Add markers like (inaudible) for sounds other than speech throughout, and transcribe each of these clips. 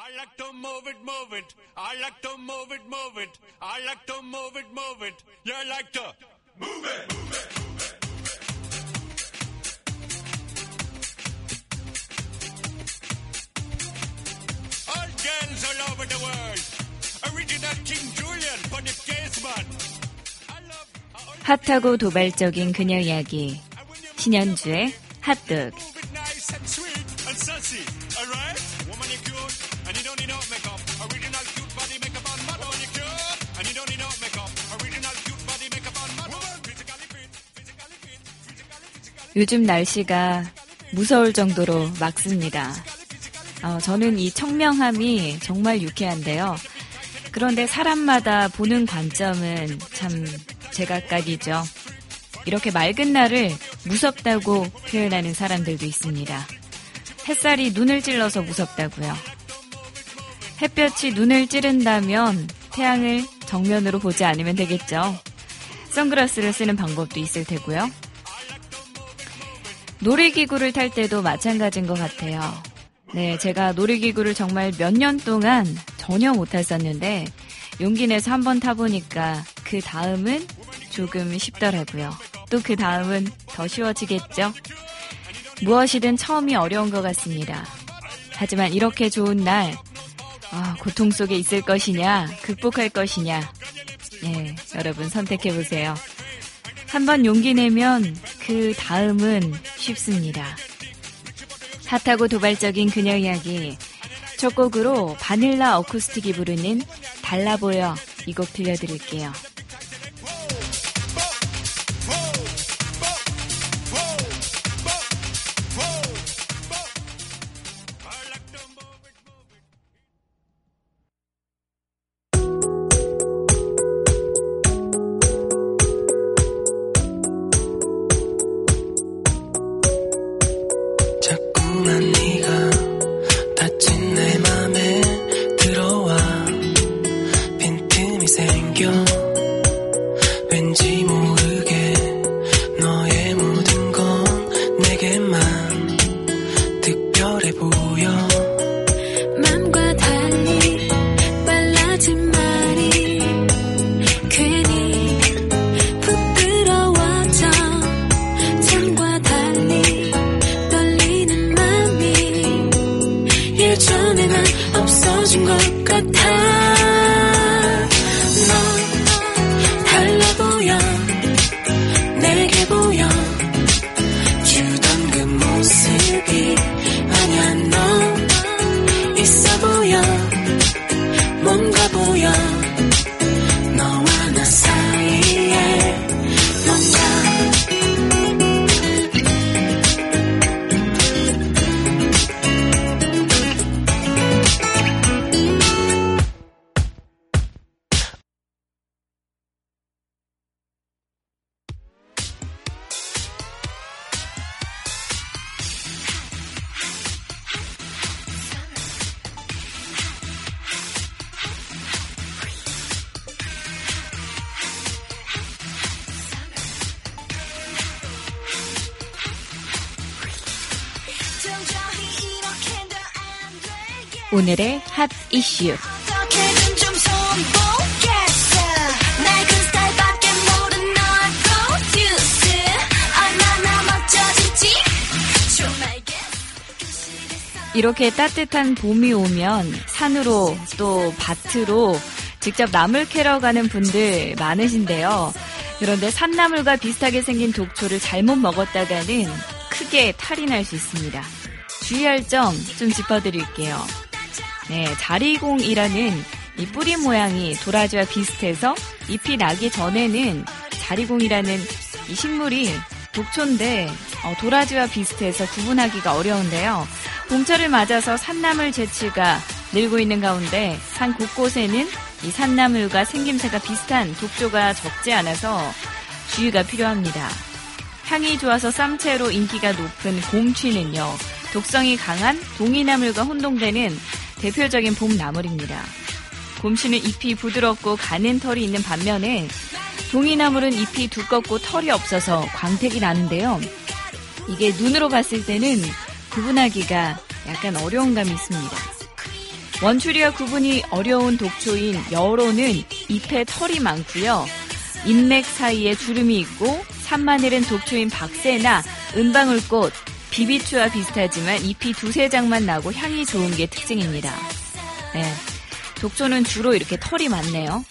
I like to move it, move it. I like to move it, move it. I like to move it, move it. You like to move it, move it. All girls all over the world. Original King Julian, Bonnie all 핫하고 도발적인 그녀 이야기. 신현주의 핫득. 요즘 날씨가 무서울 정도로 맑습니다. 어, 저는 이 청명함이 정말 유쾌한데요. 그런데 사람마다 보는 관점은 참 제각각이죠. 이렇게 맑은 날을 무섭다고 표현하는 사람들도 있습니다. 햇살이 눈을 찔러서 무섭다고요. 햇볕이 눈을 찌른다면 태양을 정면으로 보지 않으면 되겠죠. 선글라스를 쓰는 방법도 있을 테고요. 놀이기구를 탈 때도 마찬가지인 것 같아요. 네, 제가 놀이기구를 정말 몇 년 동안 전혀 못 탔었는데 용기 내서 한번 타보니까 그 다음은 조금 쉽더라고요. 또 그 다음은 더 쉬워지겠죠? 무엇이든 처음이 어려운 것 같습니다. 하지만 이렇게 좋은 날, 아, 고통 속에 있을 것이냐, 극복할 것이냐, 네, 여러분 선택해보세요. 한번 용기 내면 그 다음은 쉽습니다. 핫하고 도발적인 그녀 이야기. 첫 곡으로 바닐라 어쿠스틱이 부르는 달라 보여 이 곡 들려드릴게요. 자 질지 좀 알겠어 이렇게 따뜻한 봄이 오면 산으로 또 밭으로 직접 나물 캐러 가는 분들 많으신데요. 그런데 산나물과 비슷하게 생긴 독초를 잘못 먹었다가는 크게 탈이 날 수 있습니다. 주의할 점 좀 짚어드릴게요. 네, 자리공이라는 이 뿌리 모양이 도라지와 비슷해서 잎이 나기 전에는 자리공이라는 이 식물이 독초인데 어, 도라지와 비슷해서 구분하기가 어려운데요. 봄철을 맞아서 산나물 재치가 늘고 있는 가운데 산 곳곳에는 이 산나물과 생김새가 비슷한 독초가 적지 않아서 주의가 필요합니다. 향이 좋아서 쌈채로 인기가 높은 곰취는요, 독성이 강한 동이나물과 혼동되는 대표적인 봄 나물입니다. 곰취는 잎이 부드럽고 가는 털이 있는 반면에 동이나물은 잎이 두껍고 털이 없어서 광택이 나는데요. 이게 눈으로 봤을 때는 구분하기가 약간 어려운 감이 있습니다. 원추리와 구분이 어려운 독초인 여로는 잎에 털이 많고요. 잎맥 사이에 주름이 있고 산마늘은 독초인 박새나 은방울꽃, 비비추와 비슷하지만 잎이 두세 장만 나고 향이 좋은 게 특징입니다. 네, 독초는 주로 이렇게 털이 많네요.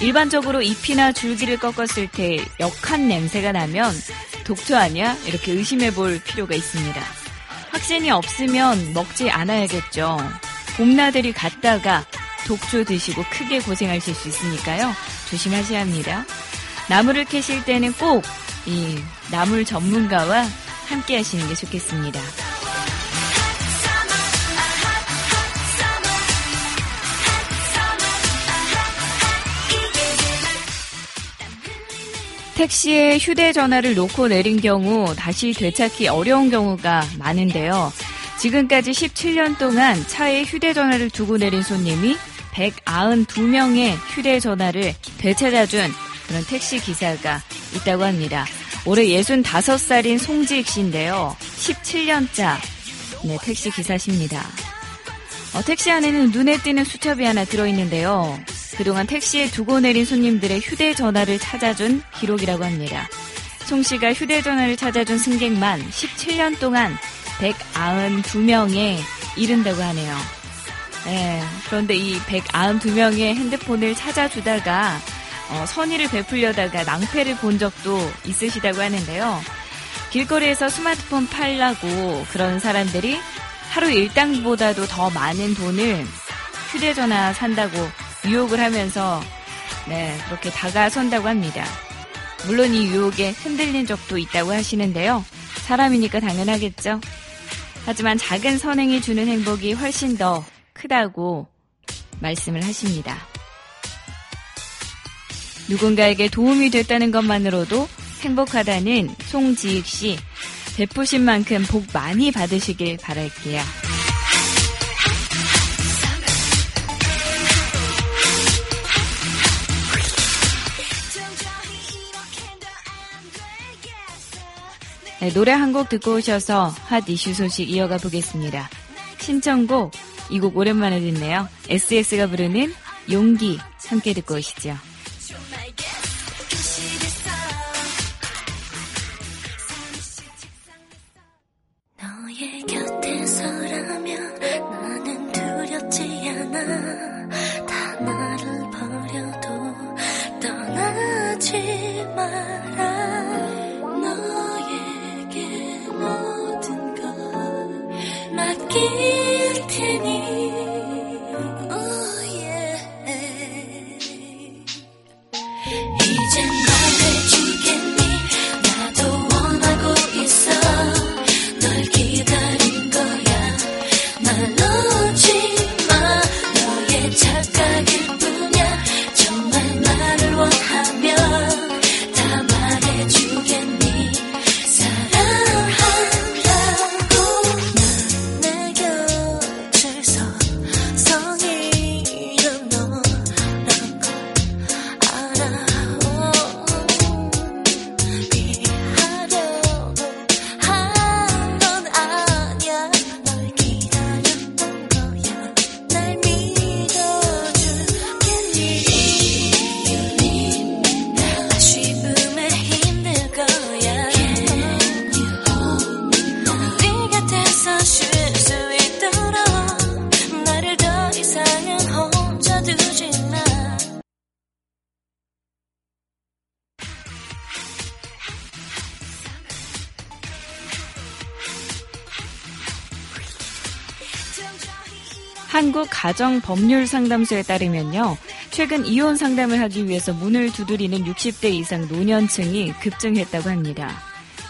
일반적으로 잎이나 줄기를 꺾었을 때 역한 냄새가 나면 독초 아니야? 이렇게 의심해 볼 필요가 있습니다. 확신이 없으면 먹지 않아야겠죠. 봄나들이 갔다가 독초 드시고 크게 고생하실 수 있으니까요. 조심하셔야 합니다. 나무를 캐실 때는 꼭 이 나물 전문가와 함께 하시는 게 좋겠습니다. 택시에 휴대전화를 놓고 내린 경우 다시 되찾기 어려운 경우가 많은데요. 지금까지 17년 동안 차에 휴대전화를 두고 내린 손님이 192명의 휴대전화를 되찾아준 그런 택시 기사가 있다고 합니다. 올해 65살인 송지익 씨인데요. 17년차 네, 택시 기사십니다. 어, 택시 안에는 눈에 띄는 수첩이 하나 들어있는데요. 그동안 택시에 두고 내린 손님들의 휴대전화를 찾아준 기록이라고 합니다. 송 씨가 휴대전화를 찾아준 승객만 17년 동안 192명에 이른다고 하네요. 네, 그런데 이 192명의 핸드폰을 찾아주다가 어, 선의를 베풀려다가 낭패를 본 적도 있으시다고 하는데요. 길거리에서 스마트폰 팔라고 그런 사람들이 하루 일당보다도 더 많은 돈을 휴대전화 산다고 유혹을 하면서 네, 그렇게 다가선다고 합니다. 물론 이 유혹에 흔들린 적도 있다고 하시는데요. 사람이니까 당연하겠죠. 하지만 작은 선행이 주는 행복이 훨씬 더 크다고 말씀을 하십니다. 누군가에게 도움이 됐다는 것만으로도 행복하다는 송지익 씨. 베푸신 만큼 복 많이 받으시길 바랄게요. 네, 노래 한 곡 듣고 오셔서 핫 이슈 소식 이어가 보겠습니다. 신청곡, 이 곡 오랜만에 듣네요. SS가 부르는 용기 함께 듣고 오시죠. yeah. (laughs) 가정 법률 상담소에 따르면요. 최근 이혼 상담을 하기 위해서 문을 두드리는 60대 이상 노년층이 급증했다고 합니다.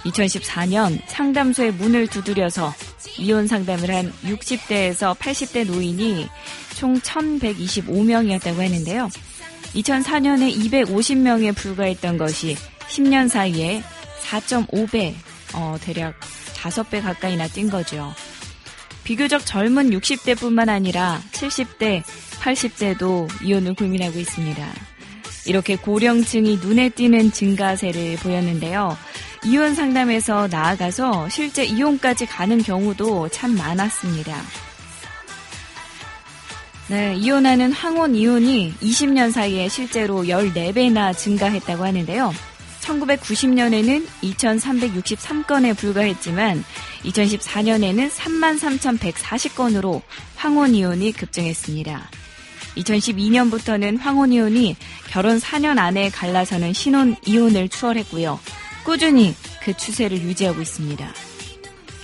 2014년 상담소에 문을 두드려서 이혼 상담을 한 60대에서 80대 노인이 총 1125명이었다고 하는데요. 2004년에 250명에 불과했던 것이 10년 사이에 4.5배, 어, 대략 5배 가까이나 뛴 거죠. 비교적 젊은 60대뿐만 아니라 70대, 80대도 이혼을 고민하고 있습니다. 이렇게 고령층이 눈에 띄는 증가세를 보였는데요. 이혼 상담에서 나아가서 실제 이혼까지 가는 경우도 참 많았습니다. 네, 이혼하는 항원 이혼이 20년 사이에 실제로 14배나 증가했다고 하는데요. 1990년에는 2,363건에 불과했지만 2014년에는 33,140건으로 황혼 이혼이 급증했습니다. 2012년부터는 황혼 이혼이 결혼 4년 안에 갈라서는 신혼 이혼을 추월했고요. 꾸준히 그 추세를 유지하고 있습니다.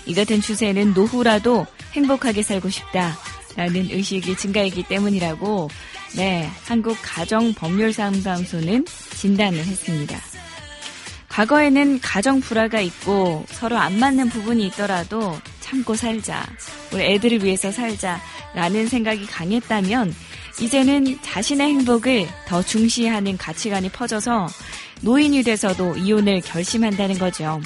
이 같은 추세는 노후라도 행복하게 살고 싶다라는 의식이 증가했기 때문이라고 네, 한국 가정법률상담소는 진단을 했습니다. 과거에는 가정 불화가 있고 서로 안 맞는 부분이 있더라도 참고 살자. 우리 애들을 위해서 살자 라는 생각이 강했다면 이제는 자신의 행복을 더 중시하는 가치관이 퍼져서 노인이 돼서도 이혼을 결심한다는 거죠.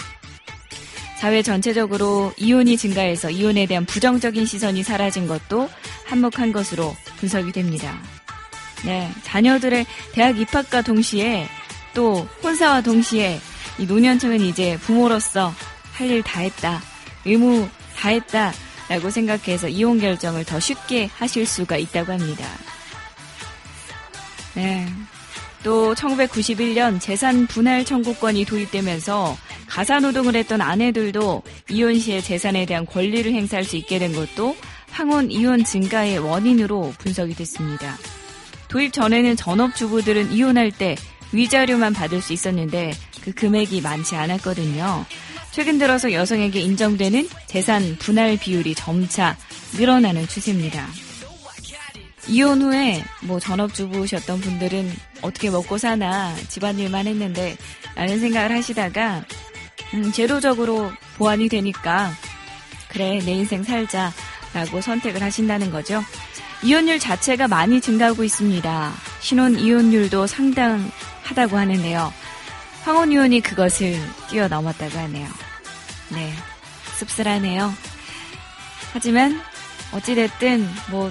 사회 전체적으로 이혼이 증가해서 이혼에 대한 부정적인 시선이 사라진 것도 한몫한 것으로 분석이 됩니다. 네, 자녀들의 대학 입학과 동시에 또 혼사와 동시에 이 노년층은 이제 부모로서 할 일 다 했다, 의무 다 했다, 라고 생각해서 이혼 결정을 더 쉽게 하실 수가 있다고 합니다. 네. 또 1991년 재산 분할 청구권이 도입되면서 가사 노동을 했던 아내들도 이혼 시에 재산에 대한 권리를 행사할 수 있게 된 것도 황혼 이혼 증가의 원인으로 분석이 됐습니다. 도입 전에는 전업주부들은 이혼할 때 위자료만 받을 수 있었는데 그 금액이 많지 않았거든요. 최근 들어서 여성에게 인정되는 재산 분할 비율이 점차 늘어나는 추세입니다. 이혼 후에 뭐 전업주부셨던 분들은 어떻게 먹고 사나 집안일만 했는데 라는 생각을 하시다가 음, 제도적으로 보완이 되니까 그래 내 인생 살자 라고 선택을 하신다는 거죠. 이혼율 자체가 많이 증가하고 있습니다. 신혼 이혼율도 상당하다고 하는데요. 황혼 이혼이 그것을 뛰어넘었다고 하네요. 네, 씁쓸하네요. 하지만 어찌됐든 뭐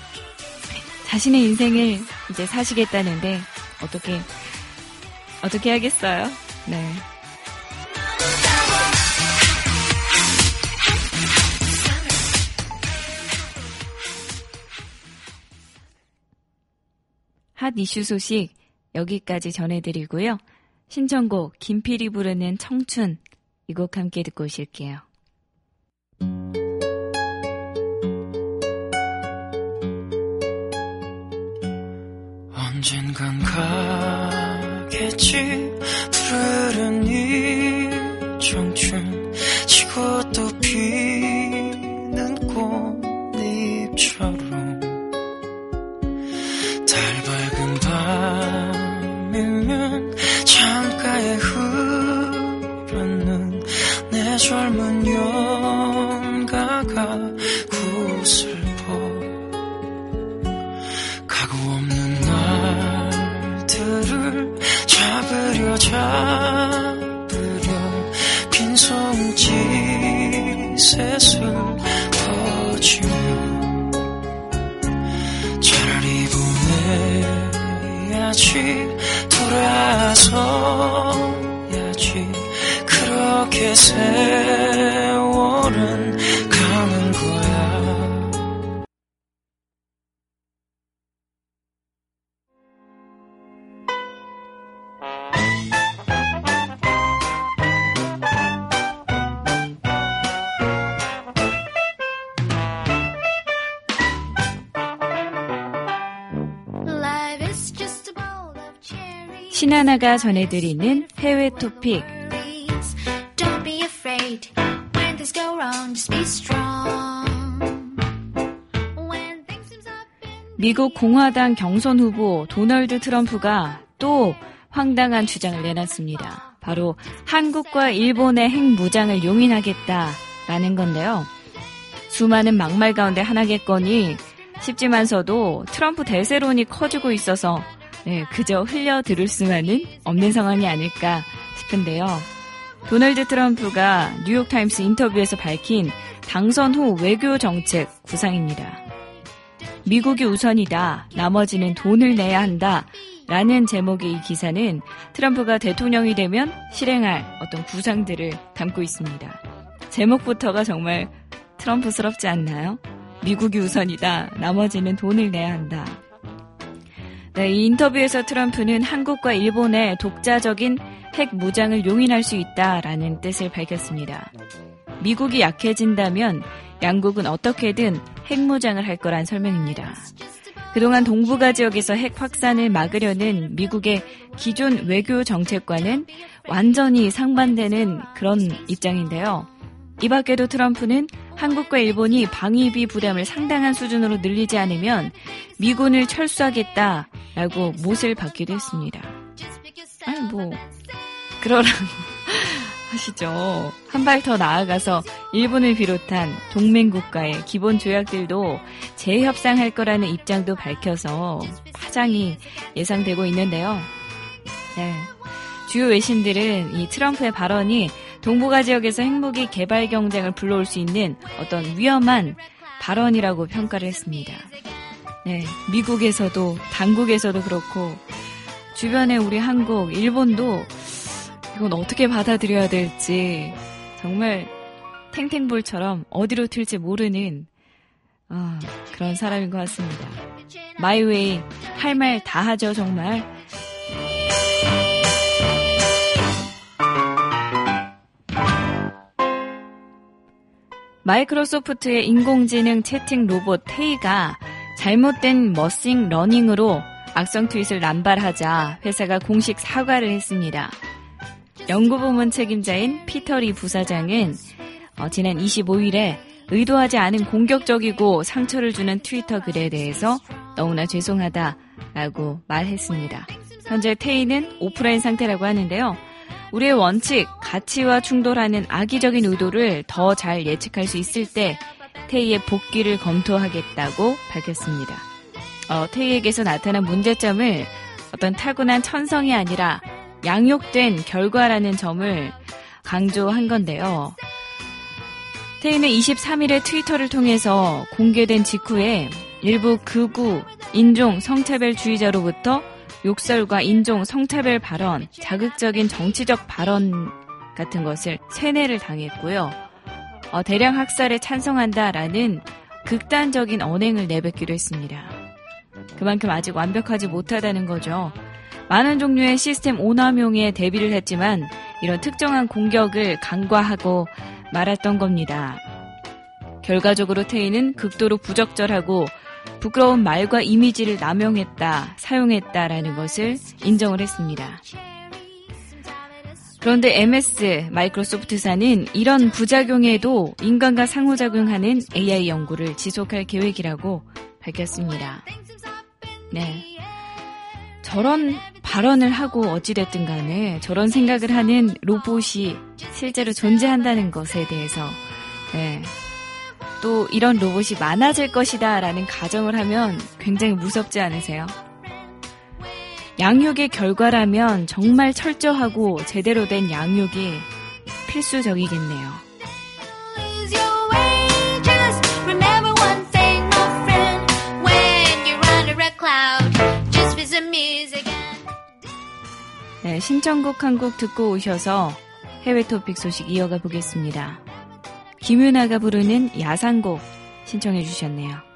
자신의 인생을 이제 사시겠다는데 어떻게 어떻게 하겠어요? 네. 핫 이슈 소식 여기까지 전해드리고요. 신청곡 김필이 부르는 청춘 이 곡 함께 듣고 오실게요. 언젠간 가겠지 푸르른 이 청춘 지고 또 피는 꽃잎처럼 흐르는 내 젊은 연가가 구슬퍼. 가고 없는 날들을 잡으려 잡으려 빈손짓셋을 퍼주며 그렇게 세월은 가는 거야. 신하나가 전해드리는 해외 토픽 미국 공화당 경선 후보 도널드 트럼프가 또 황당한 주장을 내놨습니다. 바로 한국과 일본의 핵무장을 용인하겠다라는 건데요. 수많은 막말 가운데 하나겠거니 싶지만서도 트럼프 대세론이 커지고 있어서 네, 그저 흘려 들을 수만은 없는 상황이 아닐까 싶은데요. 도널드 트럼프가 뉴욕타임스 인터뷰에서 밝힌 당선 후 외교 정책 구상입니다. 미국이 우선이다. 나머지는 돈을 내야 한다. 라는 제목의 이 기사는 트럼프가 대통령이 되면 실행할 어떤 구상들을 담고 있습니다. 제목부터가 정말 트럼프스럽지 않나요? 미국이 우선이다. 나머지는 돈을 내야 한다. 네, 이 인터뷰에서 트럼프는 한국과 일본의 독자적인 핵 무장을 용인할 수 있다라는 뜻을 밝혔습니다. 미국이 약해진다면 양국은 어떻게든 핵 무장을 할 거란 설명입니다. 그동안 동북아 지역에서 핵 확산을 막으려는 미국의 기존 외교 정책과는 완전히 상반되는 그런 입장인데요. 이 밖에도 트럼프는 한국과 일본이 방위비 부담을 상당한 수준으로 늘리지 않으면 미군을 철수하겠다라고 못을 받기도 했습니다. 아니 뭐 그러라고 (laughs) 하시죠. 한 발 더 나아가서 일본을 비롯한 동맹 국가의 기본 조약들도 재협상할 거라는 입장도 밝혀서 파장이 예상되고 있는데요. 네. 주요 외신들은 이 트럼프의 발언이 동북아 지역에서 핵무기 개발 경쟁을 불러올 수 있는 어떤 위험한 발언이라고 평가를 했습니다. 네. 미국에서도, 당국에서도 그렇고, 주변에 우리 한국, 일본도 이건 어떻게 받아들여야 될지 정말 탱탱볼처럼 어디로 튈지 모르는 아, 그런 사람인 것 같습니다. my way 할 말 다 하죠 정말. 마이크로소프트의 인공지능 채팅 로봇 테이가 잘못된 machine learning으로 악성 트윗을 남발하자 회사가 공식 사과를 했습니다. 연구부문 책임자인 피터 리 부사장은 어, 지난 25일에 의도하지 않은 공격적이고 상처를 주는 트위터 글에 대해서 너무나 죄송하다라고 말했습니다. 현재 테이는 오프라인 상태라고 하는데요. 우리의 원칙, 가치와 충돌하는 악의적인 의도를 더 잘 예측할 수 있을 때 테이의 복귀를 검토하겠다고 밝혔습니다. 어, 테이에게서 나타난 문제점을 어떤 타고난 천성이 아니라 양육된 결과라는 점을 강조한 건데요. 테이는 23일에 트위터를 통해서 공개된 직후에 일부 극우, 인종, 성차별주의자로부터 욕설과 인종, 성차별 발언, 자극적인 정치적 발언 같은 것을 세뇌를 당했고요. 어, 대량 학살에 찬성한다라는 극단적인 언행을 내뱉기도 했습니다. 그만큼 아직 완벽하지 못하다는 거죠. 많은 종류의 시스템 오남용에 대비를 했지만 이런 특정한 공격을 간과하고 말았던 겁니다. 결과적으로 테이는 극도로 부적절하고 부끄러운 말과 이미지를 남용했다, 사용했다라는 것을 인정을 했습니다. 그런데 MS 마이크로소프트사는 이런 부작용에도 인간과 상호작용하는 AI 연구를 지속할 계획이라고 밝혔습니다. 네. 저런 발언을 하고 어찌됐든 간에 저런 생각을 하는 로봇이 실제로 존재한다는 것에 대해서 네. 또 이런 로봇이 많아질 것이다 라는 가정을 하면 굉장히 무섭지 않으세요? 양육의 결과라면 정말 철저하고 제대로 된 양육이 필수적이겠네요. 네, 신청곡 한 곡 듣고 오셔서 해외 토픽 소식 이어가 보겠습니다. 김윤아가 부르는 야상곡 신청해 주셨네요.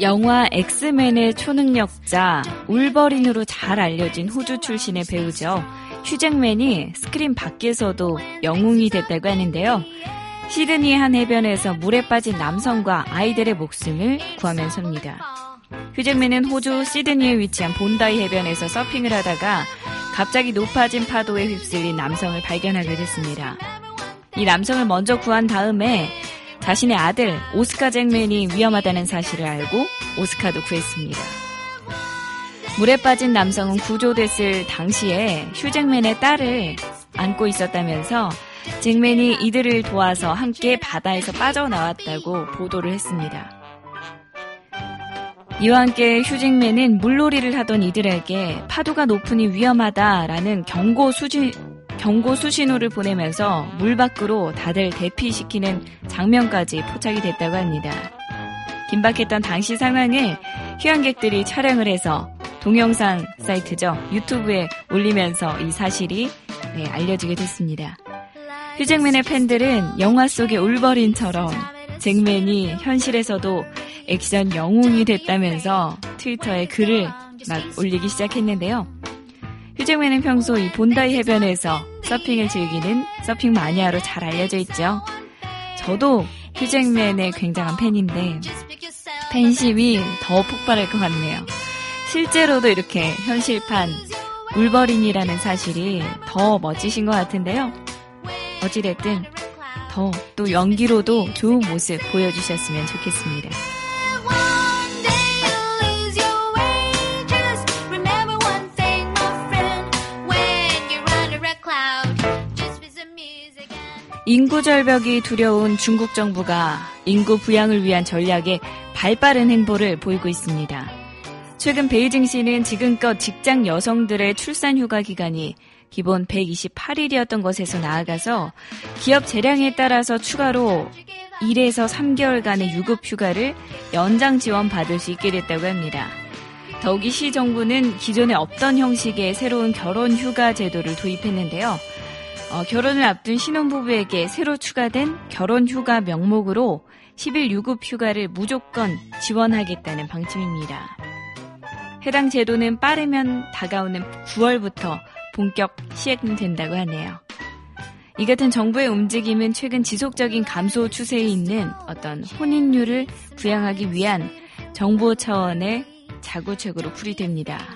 영화 엑스맨의 초능력자 울버린으로 잘 알려진 호주 출신의 배우죠. 휴잭맨이 스크린 밖에서도 영웅이 됐다고 하는데요. 시드니 한 해변에서 물에 빠진 남성과 아이들의 목숨을 구하면서입니다. 휴잭맨은 호주 시드니에 위치한 본다이 해변에서 서핑을 하다가 갑자기 높아진 파도에 휩쓸린 남성을 발견하게 됐습니다. 이 남성을 먼저 구한 다음에 자신의 아들 오스카 잭맨이 위험하다는 사실을 알고 오스카도 구했습니다. 물에 빠진 남성은 구조됐을 당시에 휴잭맨의 딸을 안고 있었다면서 잭맨이 이들을 도와서 함께 바다에서 빠져나왔다고 보도를 했습니다. 이와 함께 휴잭맨은 물놀이를 하던 이들에게 파도가 높으니 위험하다라는 경고 수신, 경고 수신호를 보내면서 물 밖으로 다들 대피시키는 장면까지 포착이 됐다고 합니다. 긴박했던 당시 상황을 휴양객들이 촬영을 해서 동영상 사이트죠. 유튜브에 올리면서 이 사실이 네, 알려지게 됐습니다. 휴잭맨의 팬들은 영화 속의 울버린처럼 잭맨이 현실에서도 액션 영웅이 됐다면서 트위터에 글을 막 올리기 시작했는데요. 휴잭맨은 평소 이 본다이 해변에서 서핑을 즐기는 서핑 마니아로 잘 알려져 있죠. 저도 휴잭맨의 굉장한 팬인데 팬심이 더 폭발할 것 같네요. 실제로도 이렇게 현실판 울버린이라는 사실이 더 멋지신 것 같은데요. 어찌됐든 더 또 연기로도 좋은 모습 보여주셨으면 좋겠습니다. 인구 절벽이 두려운 중국 정부가 인구 부양을 위한 전략에 발빠른 행보를 보이고 있습니다. 최근 베이징시는 지금껏 직장 여성들의 출산 휴가 기간이 기본 128일이었던 것에서 나아가서 기업 재량에 따라서 추가로 1에서 3개월간의 유급 휴가를 연장 지원 받을 수 있게 됐다고 합니다. 더욱이 시 정부는 기존에 없던 형식의 새로운 결혼 휴가 제도를 도입했는데요. 어, 결혼을 앞둔 신혼부부에게 새로 추가된 결혼 휴가 명목으로 10일 유급 휴가를 무조건 지원하겠다는 방침입니다. 해당 제도는 빠르면 다가오는 9월부터 본격 시행된다고 하네요. 이 같은 정부의 움직임은 최근 지속적인 감소 추세에 있는 어떤 혼인율을 부양하기 위한 정부 차원의 자구책으로 풀이됩니다.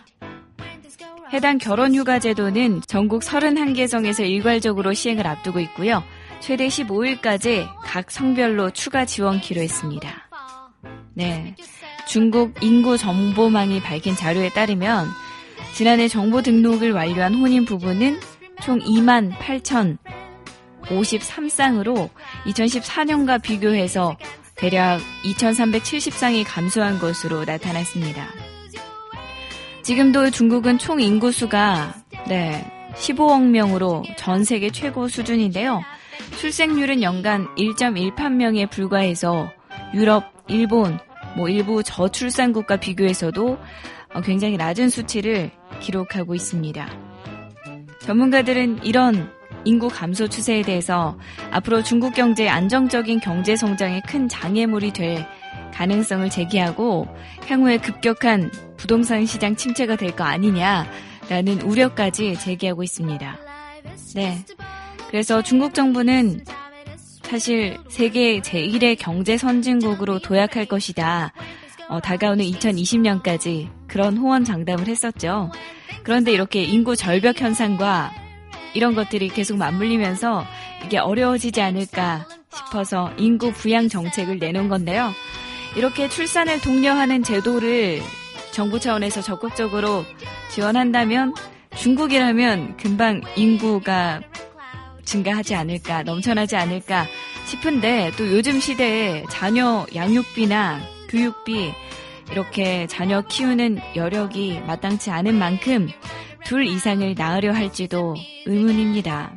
해당 결혼휴가 제도는 전국 31개 성에서 일괄적으로 시행을 앞두고 있고요. 최대 15일까지 각 성별로 추가 지원키로 했습니다. 네. 중국 인구 정보망이 밝힌 자료에 따르면 지난해 정보 등록을 완료한 혼인 부부는 총 2만 8천 53쌍으로 2014년과 비교해서 대략 2,370쌍이 감소한 것으로 나타났습니다. 지금도 중국은 총 인구수가 네, 15억 명으로 전 세계 최고 수준인데요. 출생률은 연간 1.18명에 불과해서 유럽, 일본, 뭐 일부 저출산국과 비교해서도 어, 굉장히 낮은 수치를 기록하고 있습니다. 전문가들은 이런 인구 감소 추세에 대해서 앞으로 중국 경제의 안정적인 경제 성장에 큰 장애물이 될 가능성을 제기하고 향후에 급격한 부동산 시장 침체가 될 거 아니냐라는 우려까지 제기하고 있습니다. 네. 그래서 중국 정부는 사실 세계 제1의 경제 선진국으로 도약할 것이다. 어, 다가오는 2020년까지 그런 호언 장담을 했었죠. 그런데 이렇게 인구 절벽 현상과 이런 것들이 계속 맞물리면서 이게 어려워지지 않을까 싶어서 인구 부양 정책을 내놓은 건데요. 이렇게 출산을 독려하는 제도를 정부 차원에서 적극적으로 지원한다면 중국이라면 금방 인구가 증가하지 않을까, 넘쳐나지 않을까 싶은데 또 요즘 시대에 자녀 양육비나 교육비 이렇게 자녀 키우는 여력이 마땅치 않은 만큼 둘 이상을 낳으려 할지도 의문입니다.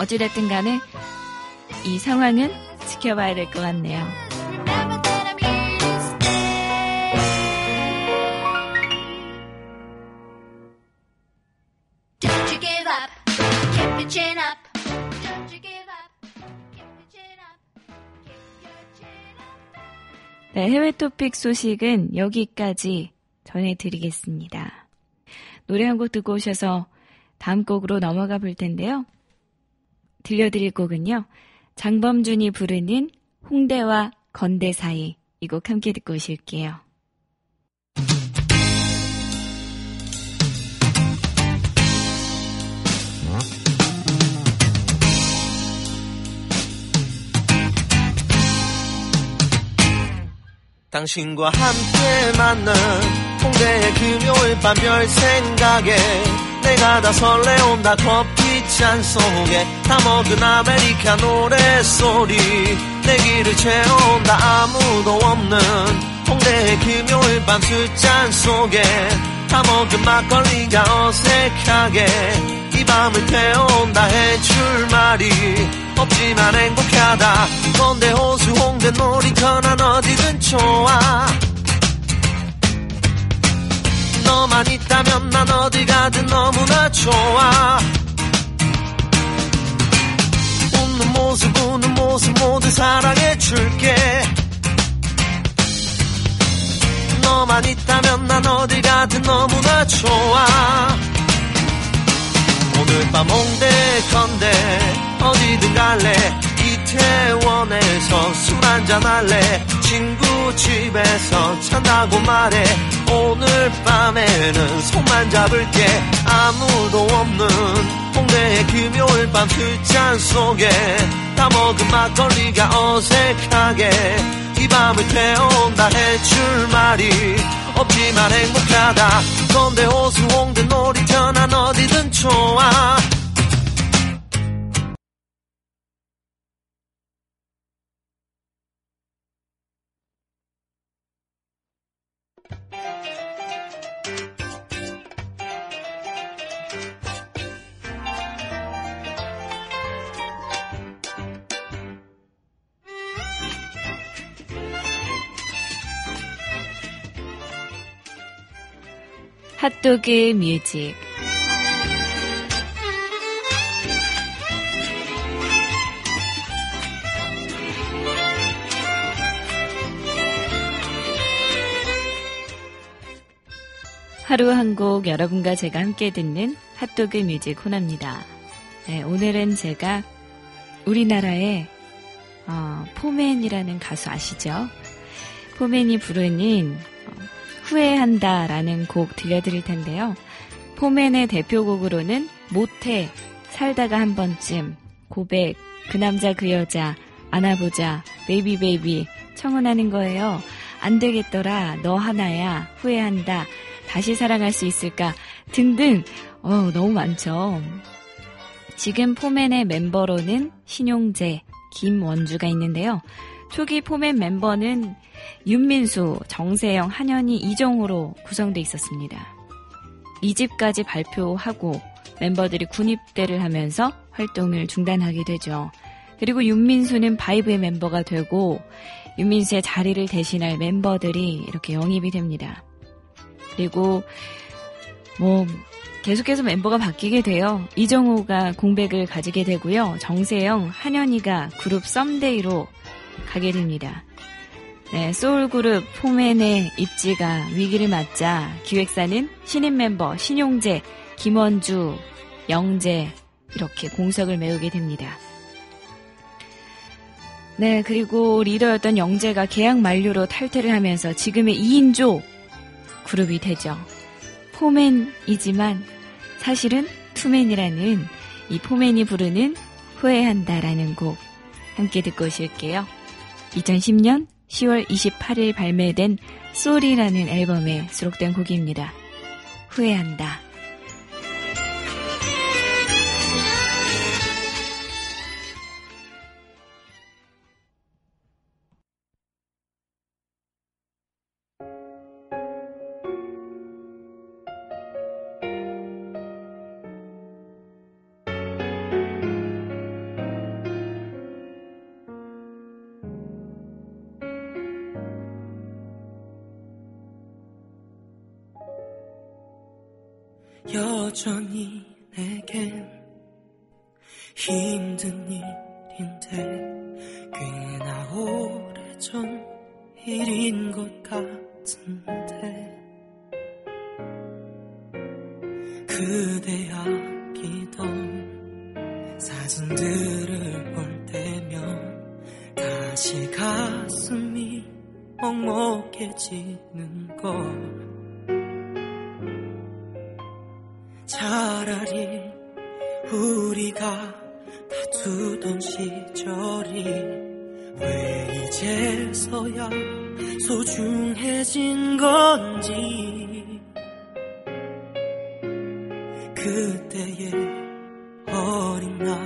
어찌됐든 간에 이 상황은 지켜봐야 될 것 같네요. 네, 해외 토픽 소식은 여기까지 전해드리겠습니다. 노래 한 곡 듣고 오셔서 다음 곡으로 넘어가 볼 텐데요. 들려드릴 곡은요. 장범준이 부르는 홍대와 건대 사이 이 곡 함께 듣고 오실게요. 당신과 함께 만난 홍대의 금요일 밤 별 생각에 내가 다 설레온다. 커피잔 속에 다 먹은 아메리카노 노래소리. 내 귀를 채워온다. 아무도 없는 홍대의 금요일 밤 술잔 속에 다 먹은 막걸리가 어색하게 이 밤을 태운다. 해줄 말이 없지만 행복하다. 건대 호수 홍대 놀이터 난 어디든 좋아. 너만 있다면 난 어디 가든 너무나 좋아. 웃는 모습 우는 모습 모두 사랑해 줄게. 너만 있다면 난 어디 가든 너무나 좋아. 오늘 밤 홍대 건대 어디든 갈래. 이태원에서 술 한잔 할래. 친구 집에서 잔다고 말해. 오늘 밤에는 손만 잡을게. 아무도 없는 홍대의 금요일 밤 술잔 속에 다 먹은 막걸리가 어색하게 이 밤을 태운다 해줄 말이 없지만 행복하다. 건대 호수 홍대 놀이터 난 어디든 좋아 핫도그 뮤직 하루 한 곡 여러분과 제가 함께 듣는 핫도그 뮤직 호나입니다. 네, 오늘은 제가 우리나라의 어, 포맨이라는 가수 아시죠? 포맨이 부르는 어, 후회한다라는 곡 들려드릴 텐데요. 포맨의 대표곡으로는 모태, 살다가 한 번쯤, 고백, 그 남자 그 여자, 안아보자, Baby Baby 청혼하는 거예요. 안 되겠더라, 너 하나야, 후회한다, 다시 사랑할 수 있을까 등등 어, 너무 많죠. 지금 포맨의 멤버로는 신용재, 김원주가 있는데요. 초기 포맨 멤버는 윤민수, 정세영, 한현희, 이정호로 구성돼 있었습니다. 2집까지 발표하고 멤버들이 군입대를 하면서 활동을 중단하게 되죠. 그리고 윤민수는 바이브의 멤버가 되고 윤민수의 자리를 대신할 멤버들이 이렇게 영입이 됩니다. 그리고 뭐 계속해서 멤버가 바뀌게 돼요. 이정호가 공백을 가지게 되고요. 정세영, 한현희가 그룹 썸데이로 가게 됩니다. 네, 소울그룹 포맨의 입지가 위기를 맞자 기획사는 신인 멤버 신용재, 김원주, 영재 이렇게 공석을 메우게 됩니다. 네, 그리고 리더였던 영재가 계약 만료로 탈퇴를 하면서 지금의 2인조 그룹이 되죠. 포맨이지만 사실은 투맨이라는 이 포맨이 부르는 후회한다라는 곡 함께 듣고 오실게요. 2010년 10월 28일 발매된 소리라는 앨범에 수록된 곡입니다. 후회한다. 우리가 다투던 시절이 왜 이제서야 소중해진 건지 그때의 어린 나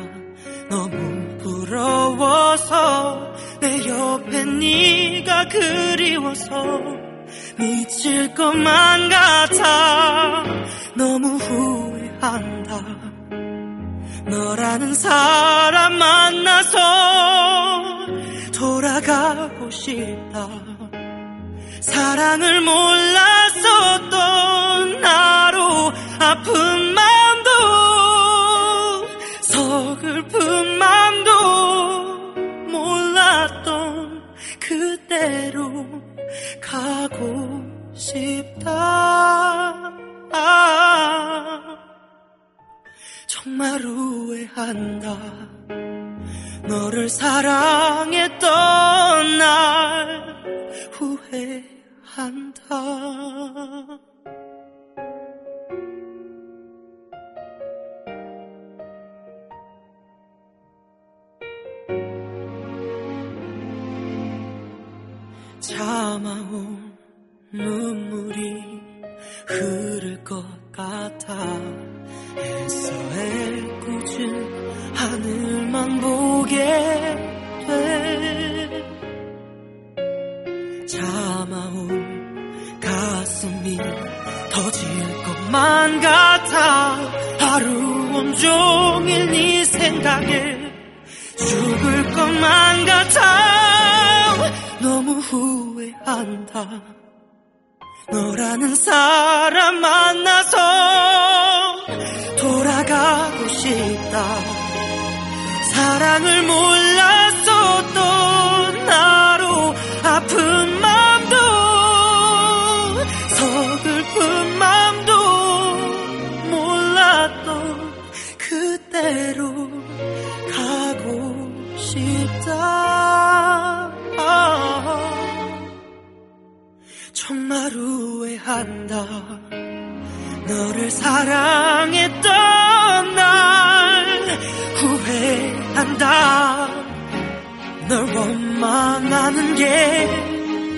너무 부러워서 내 옆에 네가 그리워서 미칠 것만 같아. 너무 후회한다 너라는 사람 만나서 돌아가고 싶다. 사랑을 몰랐었던 나로 아픈 마음도 서글픈 마음도 몰랐던 그대로 가고 싶다 정말 후회한다. 너를 사랑했던 날 후회한다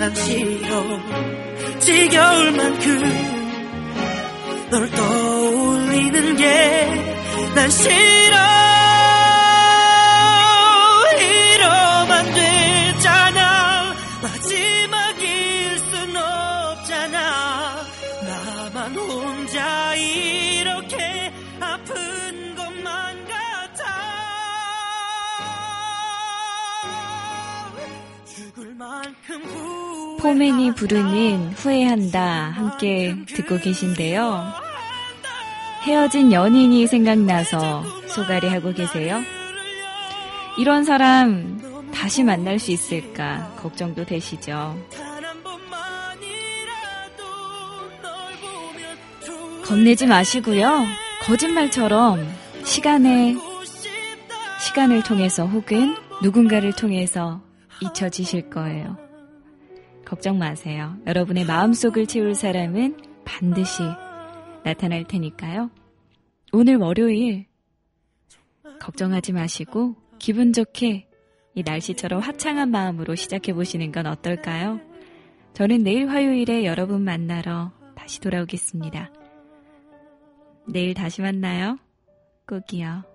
난 싫어 지겨울 만큼 널 떠올리는 게 난 싫어 포맨이 부르는 후회한다 함께 듣고 계신데요. 헤어진 연인이 생각나서 소가리 하고 계세요. 이런 사람 다시 만날 수 있을까 걱정도 되시죠. 겁내지 마시고요. 거짓말처럼 시간에. 시간을 통해서 혹은 누군가를 통해서 잊혀지실 거예요. 걱정 마세요. 여러분의 마음속을 채울 사람은 반드시 나타날 테니까요. 오늘 월요일 걱정하지 마시고 기분 좋게 이 날씨처럼 화창한 마음으로 시작해 보시는 건 어떨까요? 저는 내일 화요일에 여러분 만나러 다시 돌아오겠습니다. 내일 다시 만나요. 꼭이요.